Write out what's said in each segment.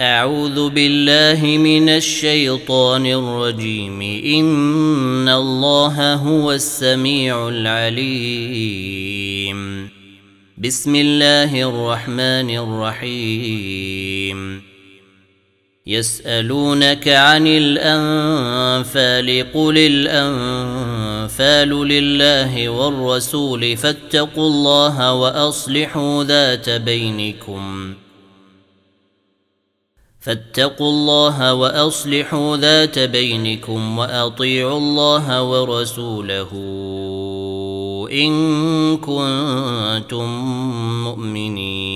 أعوذ بالله من الشيطان الرجيم. إن الله هو السميع العليم. بسم الله الرحمن الرحيم. يسألونك عن الأنفال قل الأنفال لله والرسول فاتقوا الله وأصلحوا ذات بينكم ۖ. فاتقوا الله وأصلحوا ذات بينكم وأطيعوا الله ورسوله إن كنتم مؤمنين.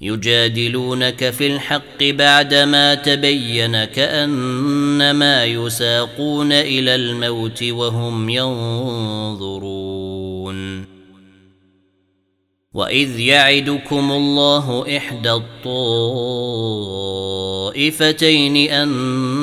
يجادلونك في الحق بعدما تبين كأنما يساقون إلى الموت وهم ينظرون. وإذ يعدكم الله إحدى الطائفتين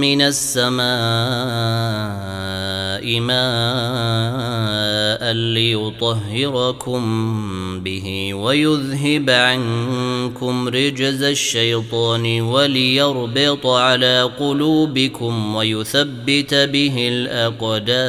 من السماء ماء ليطهركم به ويذهب عنكم رجز الشيطان وليربط على قلوبكم ويثبت به الأقدام.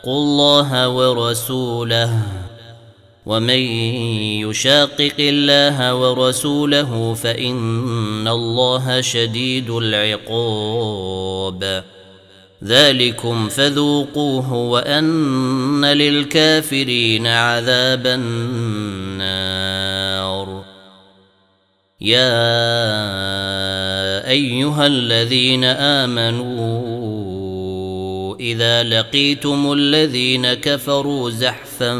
شاقوا الله ورسوله ومن يشاقق الله ورسوله فإن الله شديد العقاب. ذلكم فذوقوه وأن للكافرين عذاب النار. يا أيها الذين آمنوا إذا لقيتم الذين كفروا زحفا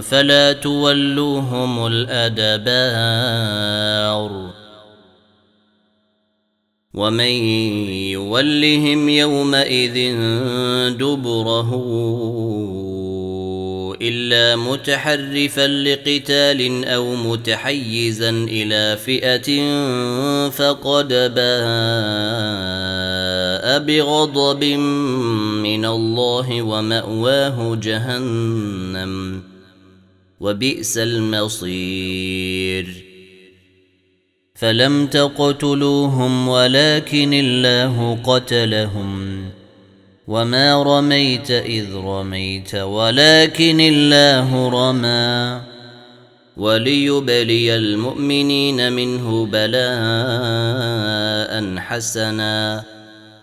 فلا تولوهم الأدبار. ومن يولهم يومئذ دبره إلا متحرفا لقتال أو متحيزا إلى فئة فقد بغضب من الله ومأواه جهنم وبئس المصير. فلم تقتلوهم ولكن الله قتلهم. وما رميت إذ رميت ولكن الله رمى. وليبلي المؤمنين منه بلاء حسنا.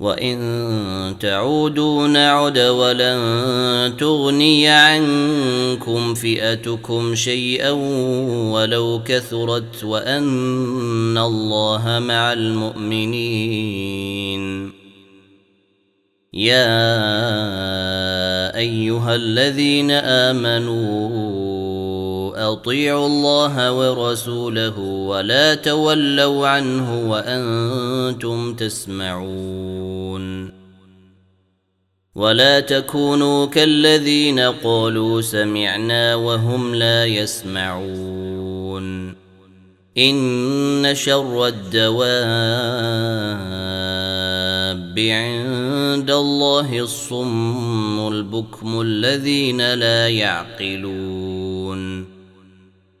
وان تعودوا نعد ولن تغني عنكم فئتكم شيئا ولو كثرت وان الله مع المؤمنين. يا ايها الذين امنوا أطيعوا الله ورسوله ولا تولوا عنه وأنتم تسمعون. ولا تكونوا كالذين قالوا سمعنا وهم لا يسمعون. إن شر الدواب عند الله الصم البكم الذين لا يعقلون.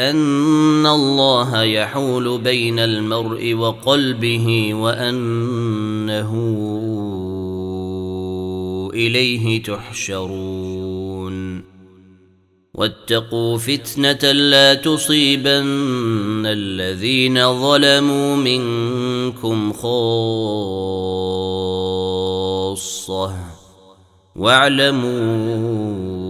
أن الله يحول بين المرء وقلبه وأنه إليه تحشرون. واتقوا فتنة لا تصيبن الذين ظلموا منكم خاصة. واعلموا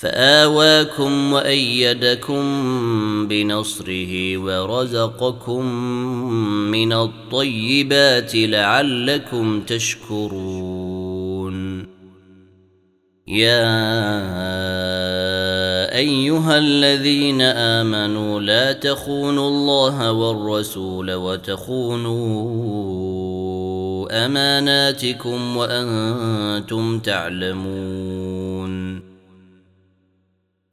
فآواكم وأيدكم بنصره ورزقكم من الطيبات لعلكم تشكرون. يا أيها الذين آمنوا لا تخونوا الله والرسول وتخونوا أماناتكم وأنتم تعلمون.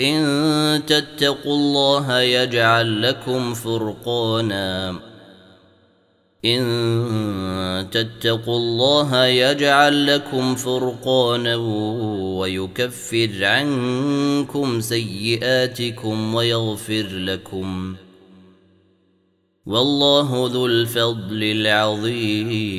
إن تتقوا الله يجعل لكم فرقانا. إن تتقوا الله يجعل لكم فرقانا ويكفر عنكم سيئاتكم ويغفر لكم. والله ذو الفضل العظيم.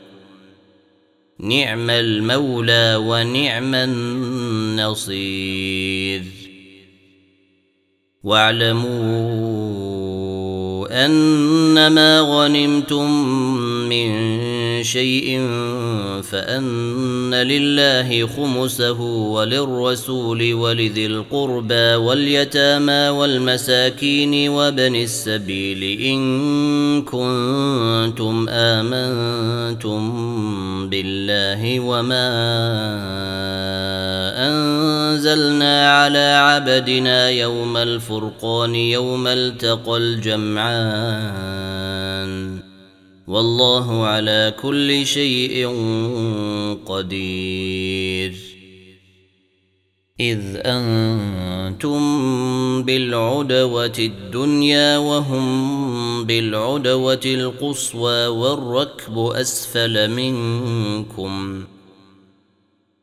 نعم المولى ونعم النصير. واعلموا أنما غنمتم من شيء فأن لله خمسه وللرسول ولذي القربى واليتامى والمساكين وابن السبيل إن كنتم آمنتم بالله وما أنزلنا على عبدنا يوم الفرقان يوم التقى الجمعان والله على كل شيء قدير. إذ أنتم بالعدوة الدنيا وهم بالعدوة القصوى والركب أسفل منكم.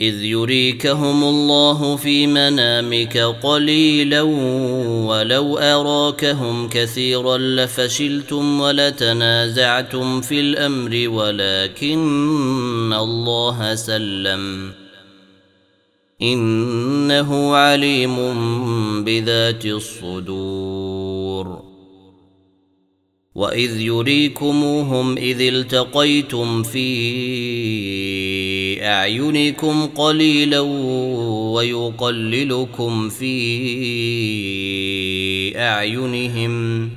إذ يريكهم الله في منامك قليلا ولو أراكهم كثيرا لفشلتم ولتنازعتم في الأمر ولكن الله سلم. إنه عليم بذات الصدور. وإذ يريكموهم إذ التقيتم في أعينكم قليلا ويقللكم في أعينهم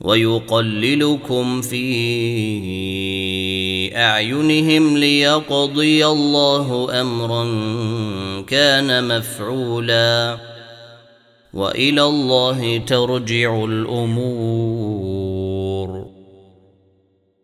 ويقللكم في أعينهم ليقضي الله أمرا كان مفعولا وإلى الله ترجع الأمور.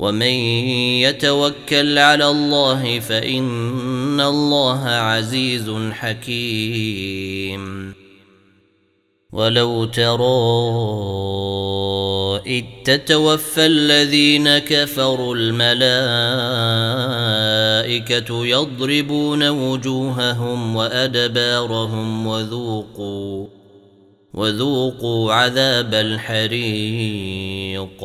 ومن يتوكل على الله فإن الله عزيز حكيم. ولو ترى إذ تتوفى الذين كفروا الملائكة يضربون وجوههم وأدبارهم وذوقوا وذوقوا عذاب الحريق.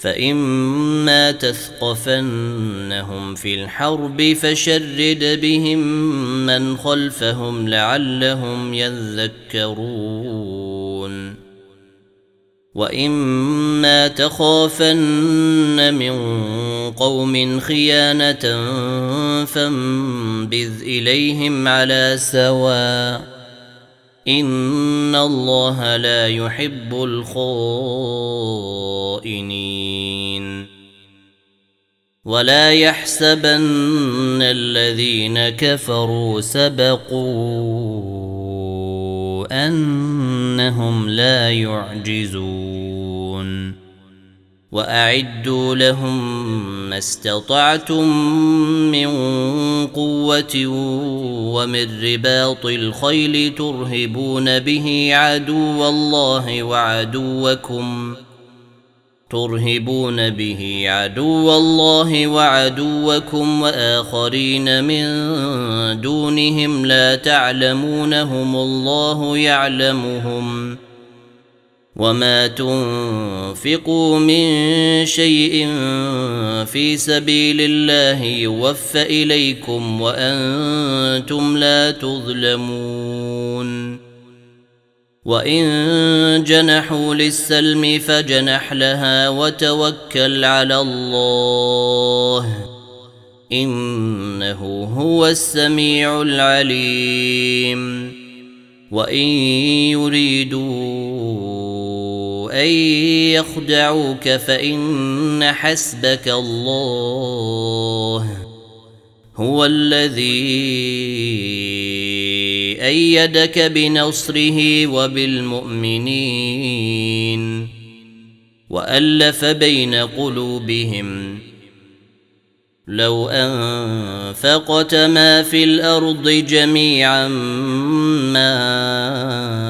فإما تثقفنهم في الحرب فشرد بهم من خلفهم لعلهم يذكرون وإما تخافن من قوم خيانة فانبذ إليهم على سواء ان الله لا يحب الخائنين ولا يحسبن الذين كفروا سبقوا انهم لا يعجزون وأعدوا لهم ما استطعتم من قوة ومن رباط الخيل ترهبون به عدو الله وعدوكم ترهبون به عدو الله وعدوكم وآخرين من دونهم لا تعلمونهم الله يعلمهم وما تنفقوا من شيء في سبيل الله يوفى اليكم وأنتم لا تظلمون وان جنحوا للسلم فجنح لها وتوكل على الله انه هو السميع العليم وان يريدوا أن يخدعوك فإن حسبك الله هو الذي أيدك بنصره وبالمؤمنين وألف بين قلوبهم لو أنفقت ما في الأرض جميعا ما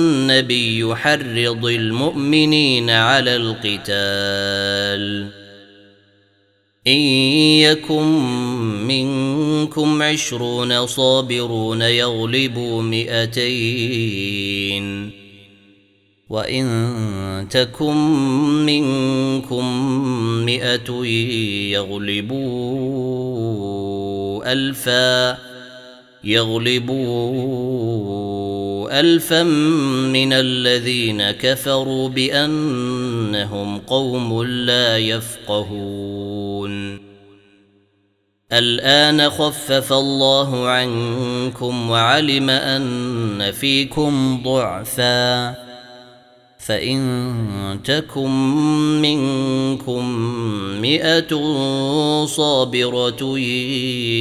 حرض المؤمنين على القتال. إن يكن منكم عشرون صابرون يغلبوا مئتين. وإن تكن منكم مئة يغلبوا ألفا يغلبوا الفا من الذين كفروا بأنهم قوم لا يفقهون. الآن خفف الله عنكم وعلم أن فيكم ضعفا. فإن تكن منكم مئة صابرة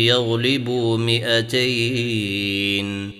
يغلبوا مئتين.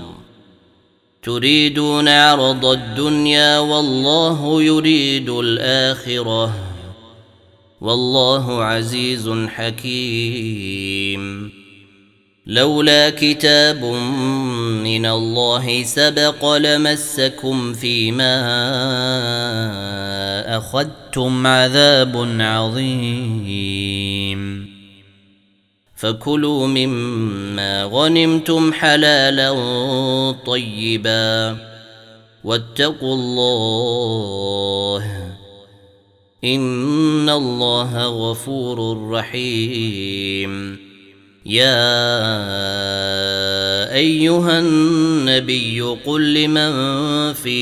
تريدون عرض الدنيا والله يريد الآخرة. والله عزيز حكيم. لولا كتاب من الله سبق لمسكم فيما أخذتم عذاب عظيم. فكلوا مما غنمتم حلالا طيبا واتقوا الله إن الله غفور رحيم. يا أيها النبي قل لمن في